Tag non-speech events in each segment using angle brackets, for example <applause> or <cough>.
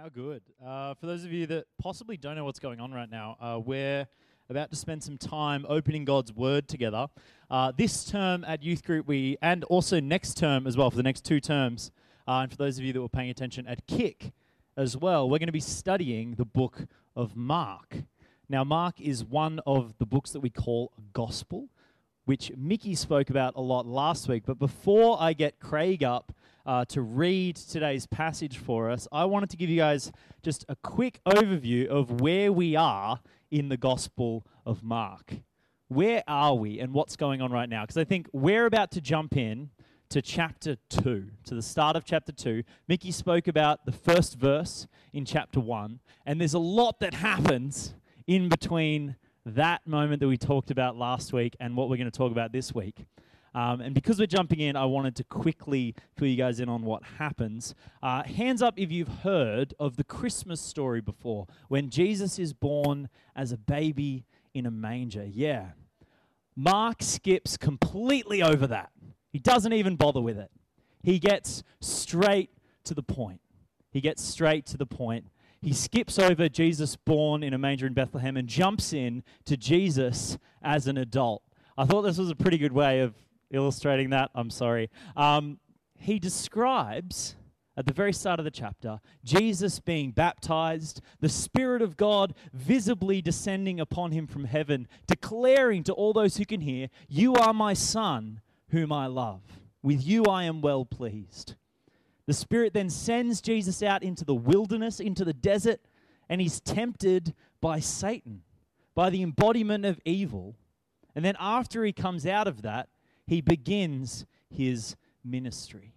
How good. Uh, for those of you that possibly don't know what's going on right now, uh, we're about to spend some time opening God's Word together. Uh, this term at youth group, we and also next term as well for the next two terms, uh, and for those of you that were paying attention at Kick as well, we're going to be studying the book of Mark. Now, Mark is one of the books that we call a gospel, which Mickey spoke about a lot last week. But before I get Craig up uh, to read today's passage for us, I wanted to give you guys just a quick overview of where we are in the Gospel of Mark. Where are we and what's going on right now? Because I think we're about to jump in to chapter 2, to the start of chapter 2. Mickey spoke about the first verse in chapter 1, and there's a lot that happens in between that moment that we talked about last week and what we're going to talk about this week. Um, and because we're jumping in, I wanted to quickly fill you guys in on what happens. Uh, hands up if you've heard of the Christmas story before, when Jesus is born as a baby in a manger. Yeah. Mark skips completely over that. He doesn't even bother with it. He gets straight to the point. He gets straight to the point. He skips over Jesus born in a manger in Bethlehem and jumps in to Jesus as an adult. I thought this was a pretty good way of illustrating that. I'm sorry. Um, he describes at the very start of the chapter Jesus being baptized, the Spirit of God visibly descending upon him from heaven, declaring to all those who can hear, You are my Son, whom I love. With you I am well pleased. The Spirit then sends Jesus out into the wilderness, into the desert, and he's tempted by Satan, by the embodiment of evil. And then after he comes out of that, he begins his ministry.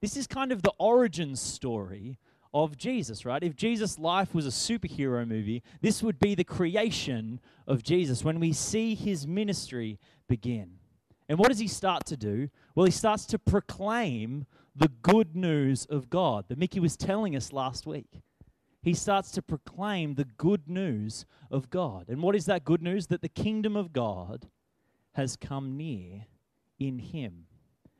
This is kind of the origin story of Jesus, right? If Jesus' life was a superhero movie, this would be the creation of Jesus when we see his ministry begin. And what does he start to do? Well, he starts to proclaim the good news of God that Mickey was telling us last week. He starts to proclaim the good news of God. And what is that good news? That the kingdom of God has come near in him.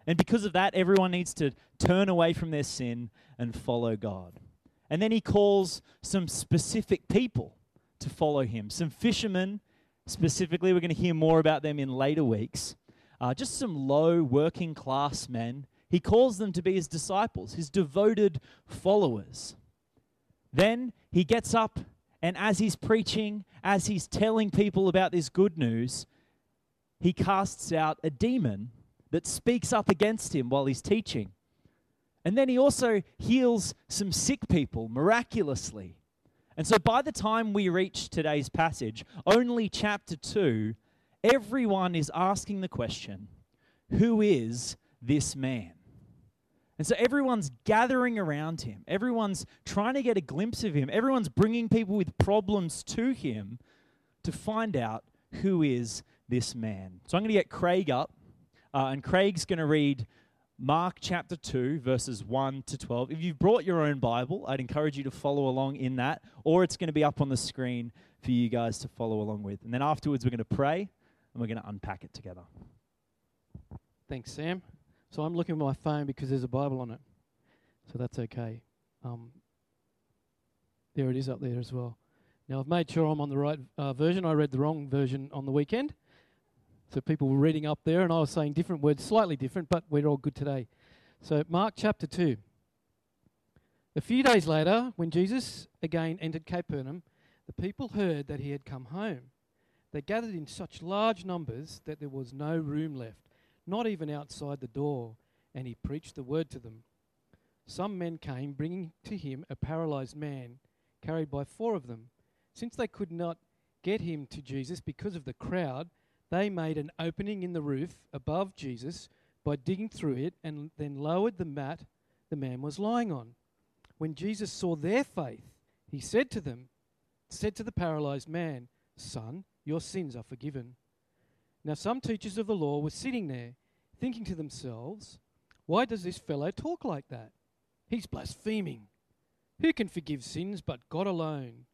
And because of that, everyone needs to turn away from their sin and follow God. And then he calls some specific people to follow him. Some fishermen, specifically, we're going to hear more about them in later weeks. Uh, just some low working class men. He calls them to be his disciples, his devoted followers. Then he gets up, and as he's preaching, as he's telling people about this good news, he casts out a demon that speaks up against him while he's teaching. And then he also heals some sick people miraculously. And so by the time we reach today's passage, only chapter 2, everyone is asking the question who is this man? And so everyone's gathering around him. Everyone's trying to get a glimpse of him. Everyone's bringing people with problems to him to find out who is this man. So I'm going to get Craig up, uh, and Craig's going to read Mark chapter 2, verses 1 to 12. If you've brought your own Bible, I'd encourage you to follow along in that, or it's going to be up on the screen for you guys to follow along with. And then afterwards, we're going to pray and we're going to unpack it together. Thanks, Sam. So I'm looking at my phone because there's a Bible on it. So that's okay. Um, there it is up there as well. Now, I've made sure I'm on the right uh, version. I read the wrong version on the weekend. So people were reading up there, and I was saying different words, slightly different, but we're all good today. So, Mark chapter 2. A few days later, when Jesus again entered Capernaum, the people heard that he had come home. They gathered in such large numbers that there was no room left, not even outside the door, and he preached the word to them. Some men came, bringing to him a paralyzed man, carried by four of them. Since they could not get him to Jesus because of the crowd, they made an opening in the roof above Jesus by digging through it and then lowered the mat the man was lying on. When Jesus saw their faith, he said to them, said to the paralyzed man, Son, your sins are forgiven. Now some teachers of the law were sitting there, thinking to themselves, Why does this fellow talk like that? He's blaspheming. Who can forgive sins but God alone?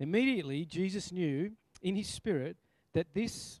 Immediately, Jesus knew in his spirit that this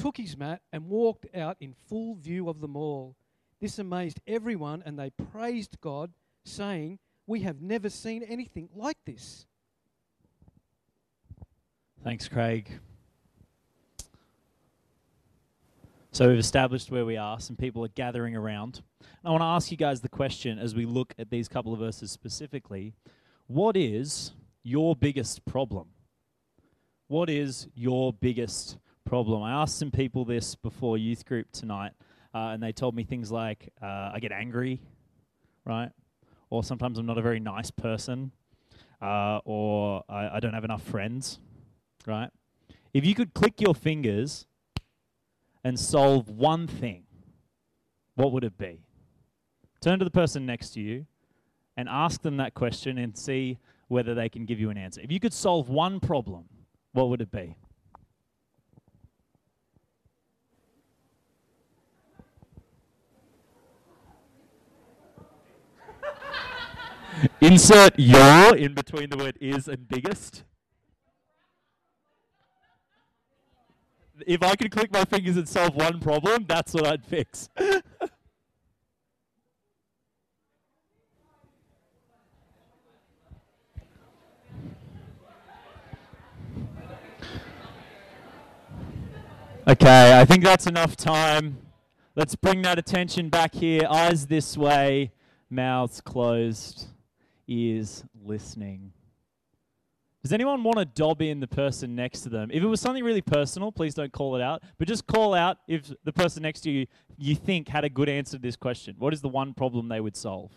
took his mat, and walked out in full view of them all. This amazed everyone, and they praised God, saying, We have never seen anything like this. Thanks, Craig. So we've established where we are. Some people are gathering around. I want to ask you guys the question as we look at these couple of verses specifically. What is your biggest problem? What is your biggest problem? I asked some people this before youth group tonight, uh, and they told me things like uh, I get angry, right? Or sometimes I'm not a very nice person, uh, or I, I don't have enough friends, right? If you could click your fingers and solve one thing, what would it be? Turn to the person next to you and ask them that question and see whether they can give you an answer. If you could solve one problem, what would it be? Insert your in between the word is and biggest. If I could click my fingers and solve one problem, that's what I'd fix. Okay, I think that's enough time. Let's bring that attention back here. Eyes this way, mouths closed, ears listening. Does anyone want to dob in the person next to them? If it was something really personal, please don't call it out. But just call out if the person next to you you think had a good answer to this question. What is the one problem they would solve?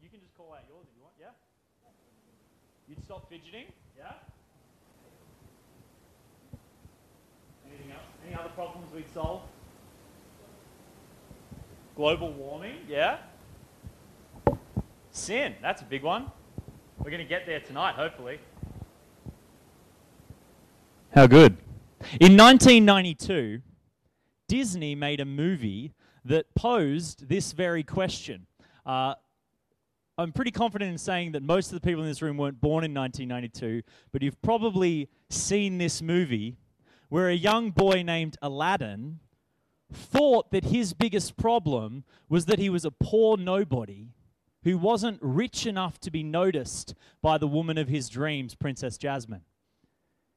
You can just call out yours if you want, yeah? You'd stop fidgeting, yeah? Anything else? Any other problems we'd solve? Global warming, yeah? Sin, that's a big one. We're going to get there tonight, hopefully. How good. In 1992, Disney made a movie that posed this very question. Uh, I'm pretty confident in saying that most of the people in this room weren't born in 1992, but you've probably seen this movie where a young boy named Aladdin thought that his biggest problem was that he was a poor nobody who wasn't rich enough to be noticed by the woman of his dreams, Princess Jasmine.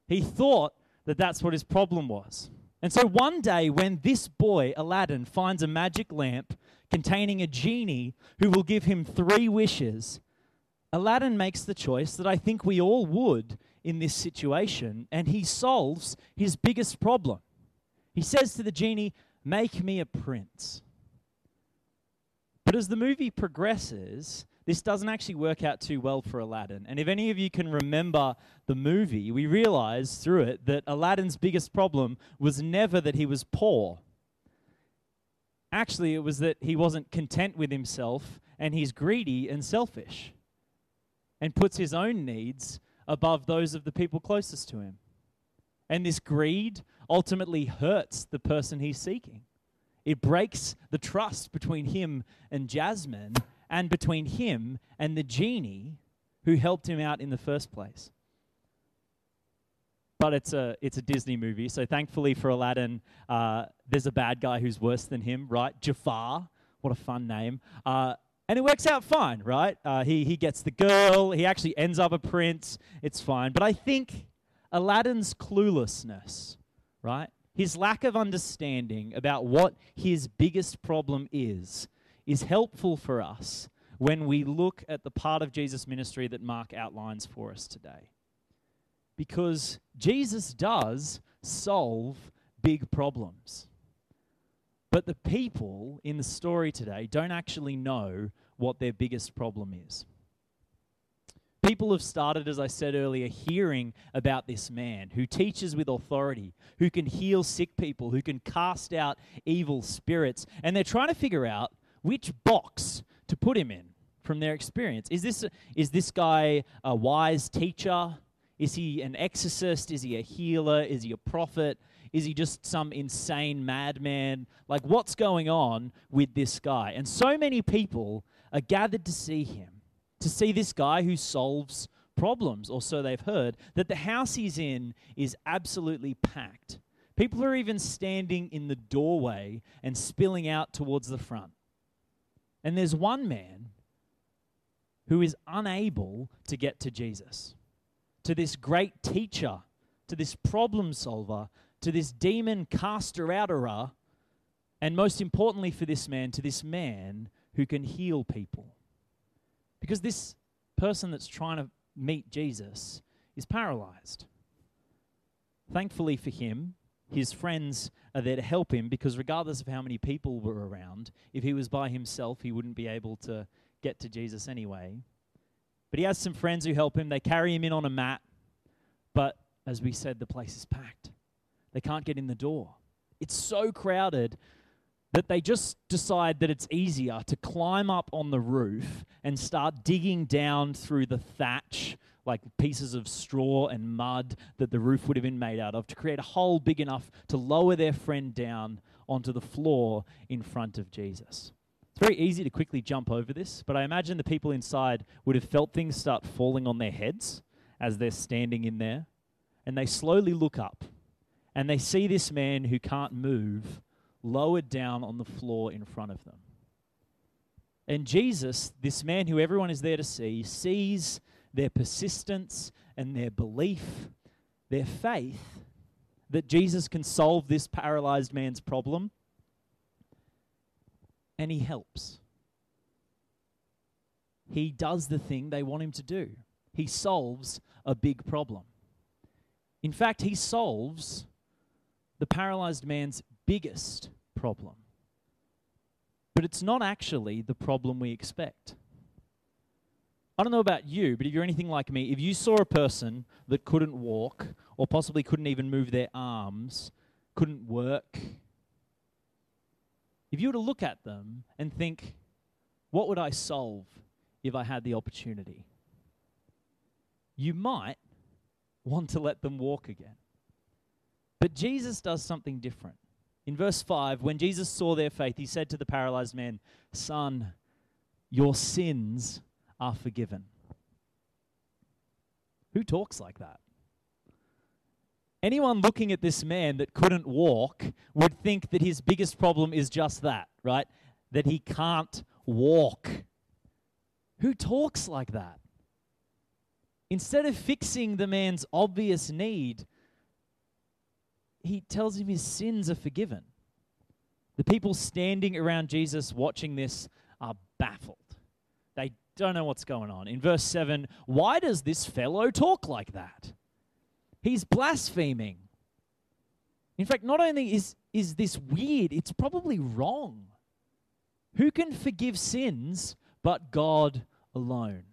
He thought that that's what his problem was. And so one day, when this boy, Aladdin, finds a magic lamp containing a genie who will give him three wishes, Aladdin makes the choice that I think we all would in this situation, and he solves his biggest problem. He says to the genie, Make me a prince. But as the movie progresses, this doesn't actually work out too well for Aladdin. And if any of you can remember the movie, we realize through it that Aladdin's biggest problem was never that he was poor. Actually, it was that he wasn't content with himself and he's greedy and selfish and puts his own needs above those of the people closest to him. And this greed ultimately hurts the person he's seeking. It breaks the trust between him and Jasmine and between him and the genie who helped him out in the first place. But it's a, it's a Disney movie, so thankfully for Aladdin, uh, there's a bad guy who's worse than him, right? Jafar. What a fun name. Uh, and it works out fine, right? Uh, he, he gets the girl, he actually ends up a prince, it's fine. But I think Aladdin's cluelessness, right? His lack of understanding about what his biggest problem is, is helpful for us when we look at the part of Jesus' ministry that Mark outlines for us today. Because Jesus does solve big problems. But the people in the story today don't actually know what their biggest problem is. People have started, as I said earlier, hearing about this man who teaches with authority, who can heal sick people, who can cast out evil spirits, and they're trying to figure out which box to put him in. from their experience. Is this, is this guy a wise teacher? Is he an exorcist? Is he a healer? Is he a prophet? Is he just some insane madman? Like, what's going on with this guy? And so many people are gathered to see him, to see this guy who solves problems, or so they've heard, that the house he's in is absolutely packed. People are even standing in the doorway and spilling out towards the front. And there's one man who is unable to get to Jesus, to this great teacher, to this problem solver, to this demon caster outerer, and most importantly for this man, to this man who can heal people. Because this person that's trying to meet Jesus is paralyzed. Thankfully for him, his friends are there to help him because, regardless of how many people were around, if he was by himself, he wouldn't be able to get to Jesus anyway. But he has some friends who help him. They carry him in on a mat. But as we said, the place is packed. They can't get in the door. It's so crowded that they just decide that it's easier to climb up on the roof and start digging down through the thatch, like pieces of straw and mud that the roof would have been made out of, to create a hole big enough to lower their friend down onto the floor in front of Jesus. It's very easy to quickly jump over this, but I imagine the people inside would have felt things start falling on their heads as they're standing in there, and they slowly look up and they see this man who can't move lowered down on the floor in front of them. And Jesus, this man who everyone is there to see, sees their persistence and their belief, their faith that Jesus can solve this paralyzed man's problem, and he helps. He does the thing they want him to do. He solves a big problem. In fact, he solves the paralyzed man's biggest problem. But it's not actually the problem we expect. I don't know about you, but if you're anything like me, if you saw a person that couldn't walk or possibly couldn't even move their arms, couldn't work, if you were to look at them and think, what would I solve if I had the opportunity? You might want to let them walk again. But Jesus does something different. In verse 5, when Jesus saw their faith, he said to the paralyzed man, Son, your sins are forgiven. Who talks like that? Anyone looking at this man that couldn't walk would think that his biggest problem is just that, right? That he can't walk. Who talks like that? Instead of fixing the man's obvious need, he tells him his sins are forgiven. The people standing around Jesus watching this are baffled. They don't know what's going on. In verse 7, why does this fellow talk like that? He's blaspheming. In fact, not only is, is this weird, it's probably wrong. Who can forgive sins but God alone?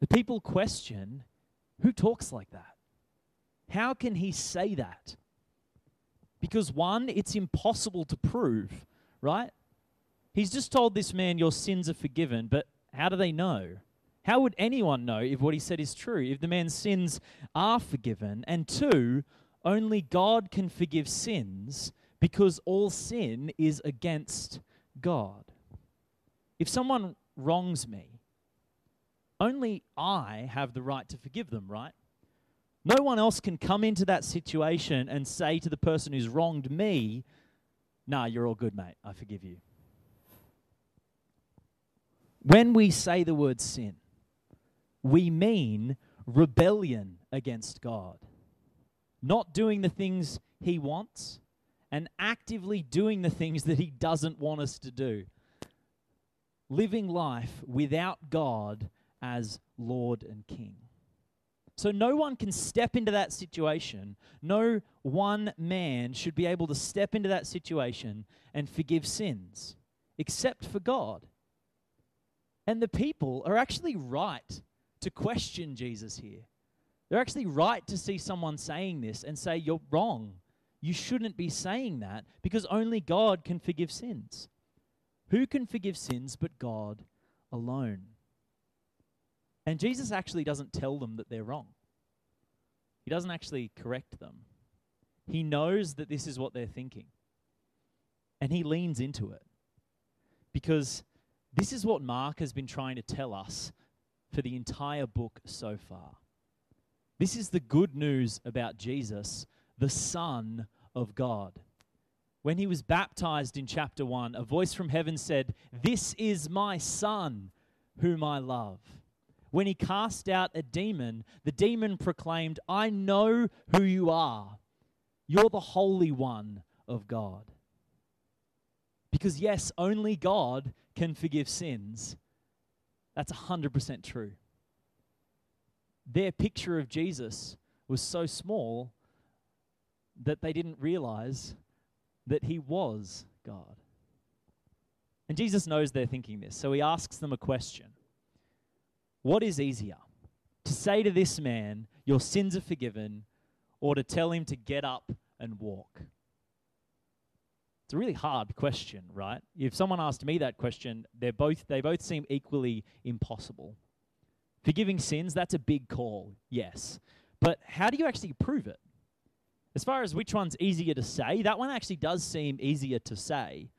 The people question who talks like that? How can he say that? Because one, it's impossible to prove, right? He's just told this man, Your sins are forgiven, but how do they know? How would anyone know if what he said is true? If the man's sins are forgiven? And two, only God can forgive sins because all sin is against God. If someone wrongs me, only I have the right to forgive them, right? No one else can come into that situation and say to the person who's wronged me, Nah, you're all good, mate. I forgive you. When we say the word sin, we mean rebellion against God, not doing the things He wants and actively doing the things that He doesn't want us to do. Living life without God as Lord and King. So no one can step into that situation. No one man should be able to step into that situation and forgive sins except for God. And the people are actually right to question Jesus here. They're actually right to see someone saying this and say, You're wrong. You shouldn't be saying that because only God can forgive sins. Who can forgive sins but God alone. And Jesus actually doesn't tell them that they're wrong. He doesn't actually correct them. He knows that this is what they're thinking. And he leans into it. Because this is what Mark has been trying to tell us for the entire book so far. This is the good news about Jesus, the Son of God. When he was baptized in chapter 1, a voice from heaven said, This is my Son, whom I love. When he cast out a demon, the demon proclaimed, I know who you are. You're the Holy One of God. Because, yes, only God can forgive sins. That's 100% true. Their picture of Jesus was so small that they didn't realize that he was God. And Jesus knows they're thinking this, so he asks them a question What is easier? To say to this man, Your sins are forgiven, or to tell him to get up and walk? It's a really hard question, right? If someone asked me that question, they're both, they both seem equally impossible. Forgiving sins, that's a big call, yes. But how do you actually prove it? As far as which one's easier to say, that one actually does seem easier to say.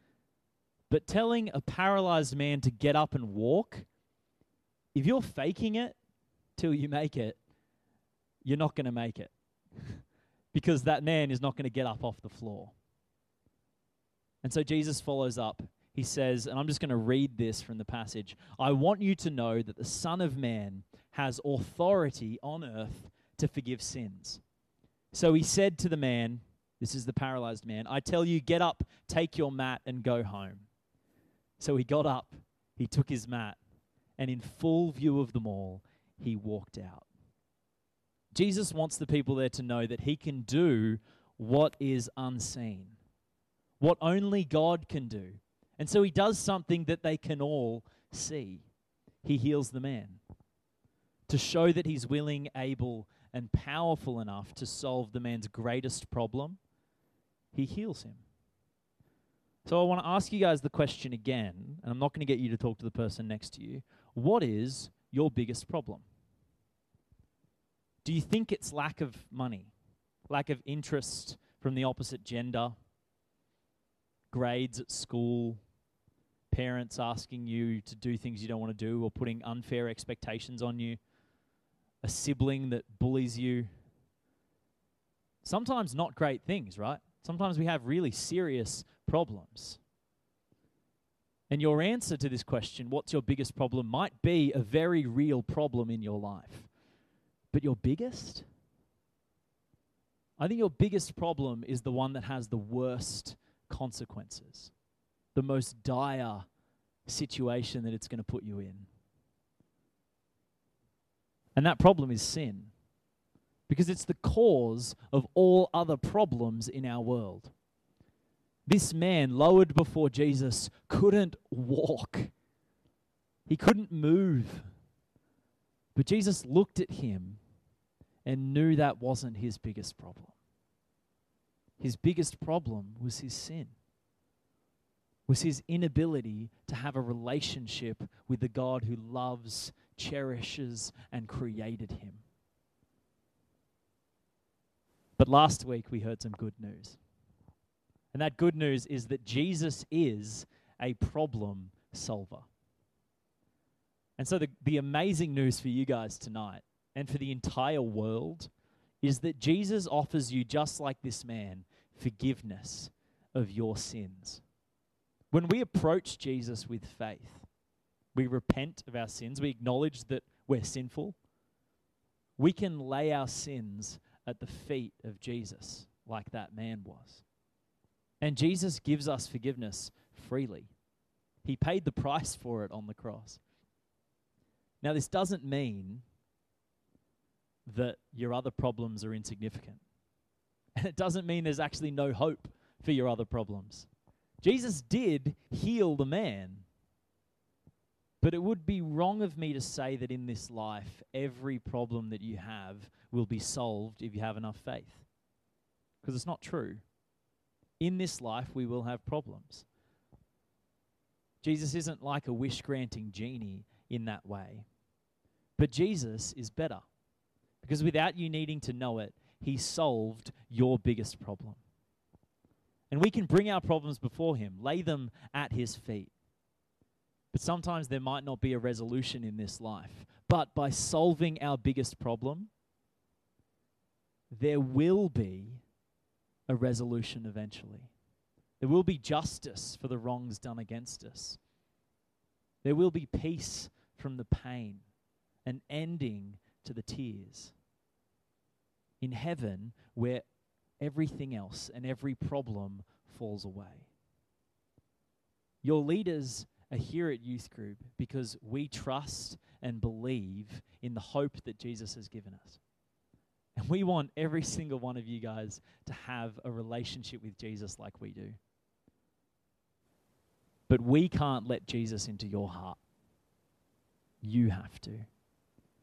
But telling a paralyzed man to get up and walk, if you're faking it till you make it, you're not going to make it. <laughs> because that man is not going to get up off the floor. And so Jesus follows up. He says, and I'm just going to read this from the passage I want you to know that the Son of Man has authority on earth to forgive sins. So he said to the man, This is the paralyzed man, I tell you, get up, take your mat, and go home. So he got up, he took his mat, and in full view of them all, he walked out. Jesus wants the people there to know that he can do what is unseen, what only God can do. And so he does something that they can all see. He heals the man to show that he's willing, able, and powerful enough to solve the man's greatest problem, he heals him. So I want to ask you guys the question again, and I'm not going to get you to talk to the person next to you. What is your biggest problem? Do you think it's lack of money, lack of interest from the opposite gender, grades at school, parents asking you to do things you don't want to do, or putting unfair expectations on you? a sibling that bullies you. Sometimes not great things, right? Sometimes we have really serious problems. And your answer to this question, what's your biggest problem, might be a very real problem in your life. But your biggest? I think your biggest problem is the one that has the worst consequences, the most dire situation that it's going to put you in. And that problem is sin. Because it's the cause of all other problems in our world. This man, lowered before Jesus, couldn't walk, he couldn't move. But Jesus looked at him and knew that wasn't his biggest problem. His biggest problem was his sin, was his inability to have a relationship with the God who loves cherishes, and created him. But last week we heard some good news. And that good news is that Jesus is a problem solver. And so, the, the amazing news for you guys tonight and for the entire world is that Jesus offers you, just like this man, forgiveness of your sins. When we approach Jesus with faith, we repent of our sins, we acknowledge that we're sinful, we can lay our sins at the feet of Jesus, like that man was. And Jesus gives us forgiveness freely. He paid the price <laughs> for it on the cross. Now, this doesn't mean that your other problems are insignificant. <laughs> And it doesn't mean there's actually no hope for your other problems. Jesus did heal the man but it would be wrong of me to say that in this life, every problem that you have will be solved if you have enough faith. Because it's not true. In this life, we will have problems. Jesus isn't like a wish granting genie in that way. But Jesus is better. Because without you needing to know it, he solved your biggest problem. And we can bring our problems before him, lay them at his feet. But sometimes there might not be a resolution in this life. But by solving our biggest problem, there will be a resolution eventually. There will be justice for the wrongs done against us. There will be peace from the pain, an ending to the tears. In heaven, where everything else and every problem falls away. Your leaders are here at Youth Group because we trust and believe in the hope that Jesus has given us. And we want every single one of you guys to have a relationship with Jesus like we do. But we can't let Jesus into your heart. You have to.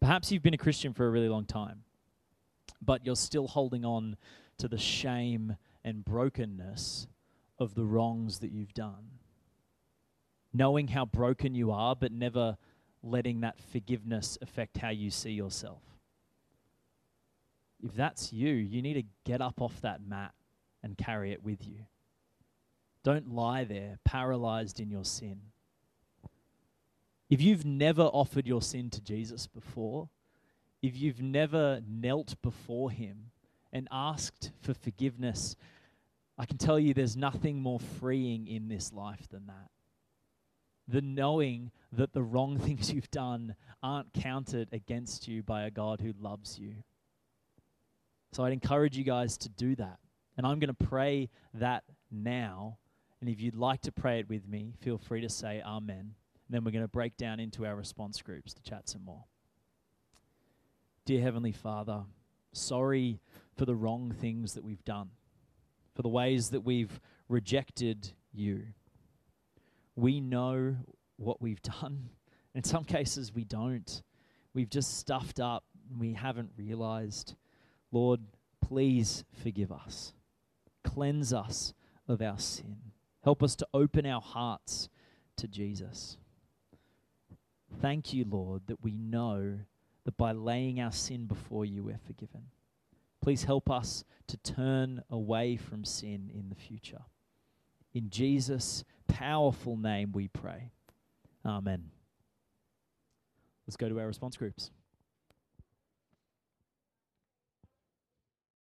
Perhaps you've been a Christian for a really long time, but you're still holding on to the shame and brokenness of the wrongs that you've done. Knowing how broken you are, but never letting that forgiveness affect how you see yourself. If that's you, you need to get up off that mat and carry it with you. Don't lie there, paralyzed in your sin. If you've never offered your sin to Jesus before, if you've never knelt before Him and asked for forgiveness, I can tell you there's nothing more freeing in this life than that. The knowing that the wrong <laughs> things you've done aren't counted against you by a God who loves you. So I'd encourage you guys to do that. And I'm going to pray that now and if you'd like to pray it with me, feel free to say Amen. And then we're going to break down into our response groups to chat some more. Dear Heavenly Father, sorry for the wrong things that we've done, for the ways that we've rejected you. We know what we've <laughs> done. In some cases, we don't. We've just stuffed up we haven't realized. Lord, please forgive us. Cleanse us of our sin. Help us to open our hearts to Jesus. Thank you, Lord, that we know that by laying our sin before you, we're forgiven. Please help us to turn away from sin in the future. In Jesus' powerful name we pray. Amen. Let's go to our response groups.